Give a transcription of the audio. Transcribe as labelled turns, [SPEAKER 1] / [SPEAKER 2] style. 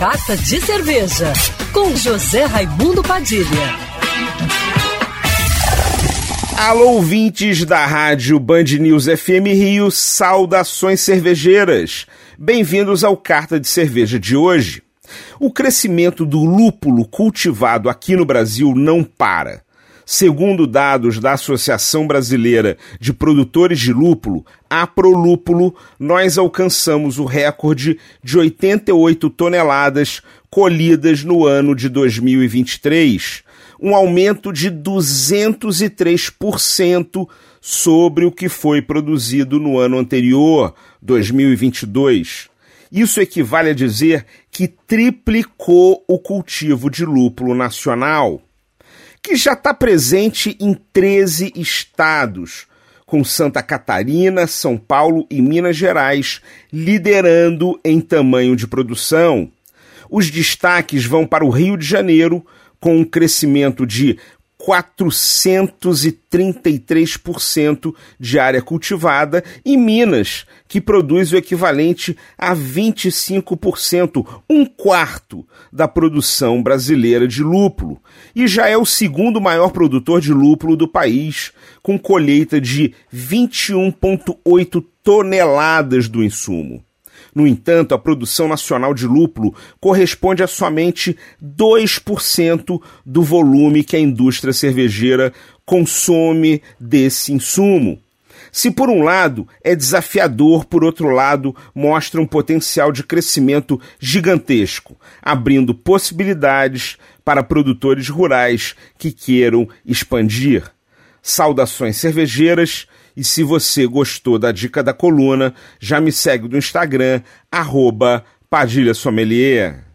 [SPEAKER 1] Carta de Cerveja, com José Raimundo Padilha.
[SPEAKER 2] Alô, ouvintes da rádio Band News FM Rio, saudações cervejeiras. Bem-vindos ao Carta de Cerveja de hoje. O crescimento do lúpulo cultivado aqui no Brasil não para. Segundo dados da Associação Brasileira de Produtores de Lúpulo, a Prolúpulo, nós alcançamos o recorde de 88 toneladas colhidas no ano de 2023, um aumento de 203% sobre o que foi produzido no ano anterior, 2022. Isso equivale a dizer que triplicou o cultivo de lúpulo nacional que já está presente em 13 estados, com Santa Catarina, São Paulo e Minas Gerais liderando em tamanho de produção. Os destaques vão para o Rio de Janeiro, com um crescimento de 433% de área cultivada, e Minas, que produz o equivalente a 25%, um quarto da produção brasileira de lúpulo, e já é o segundo maior produtor de lúpulo do país, com colheita de 21,8 toneladas do insumo. No entanto, a produção nacional de lúpulo corresponde a somente 2% do volume que a indústria cervejeira consome desse insumo. Se por um lado é desafiador, por outro lado mostra um potencial de crescimento gigantesco, abrindo possibilidades para produtores rurais que queiram expandir. Saudações cervejeiras e se você gostou da dica da coluna, já me segue no Instagram, arroba Padilha Sommelier.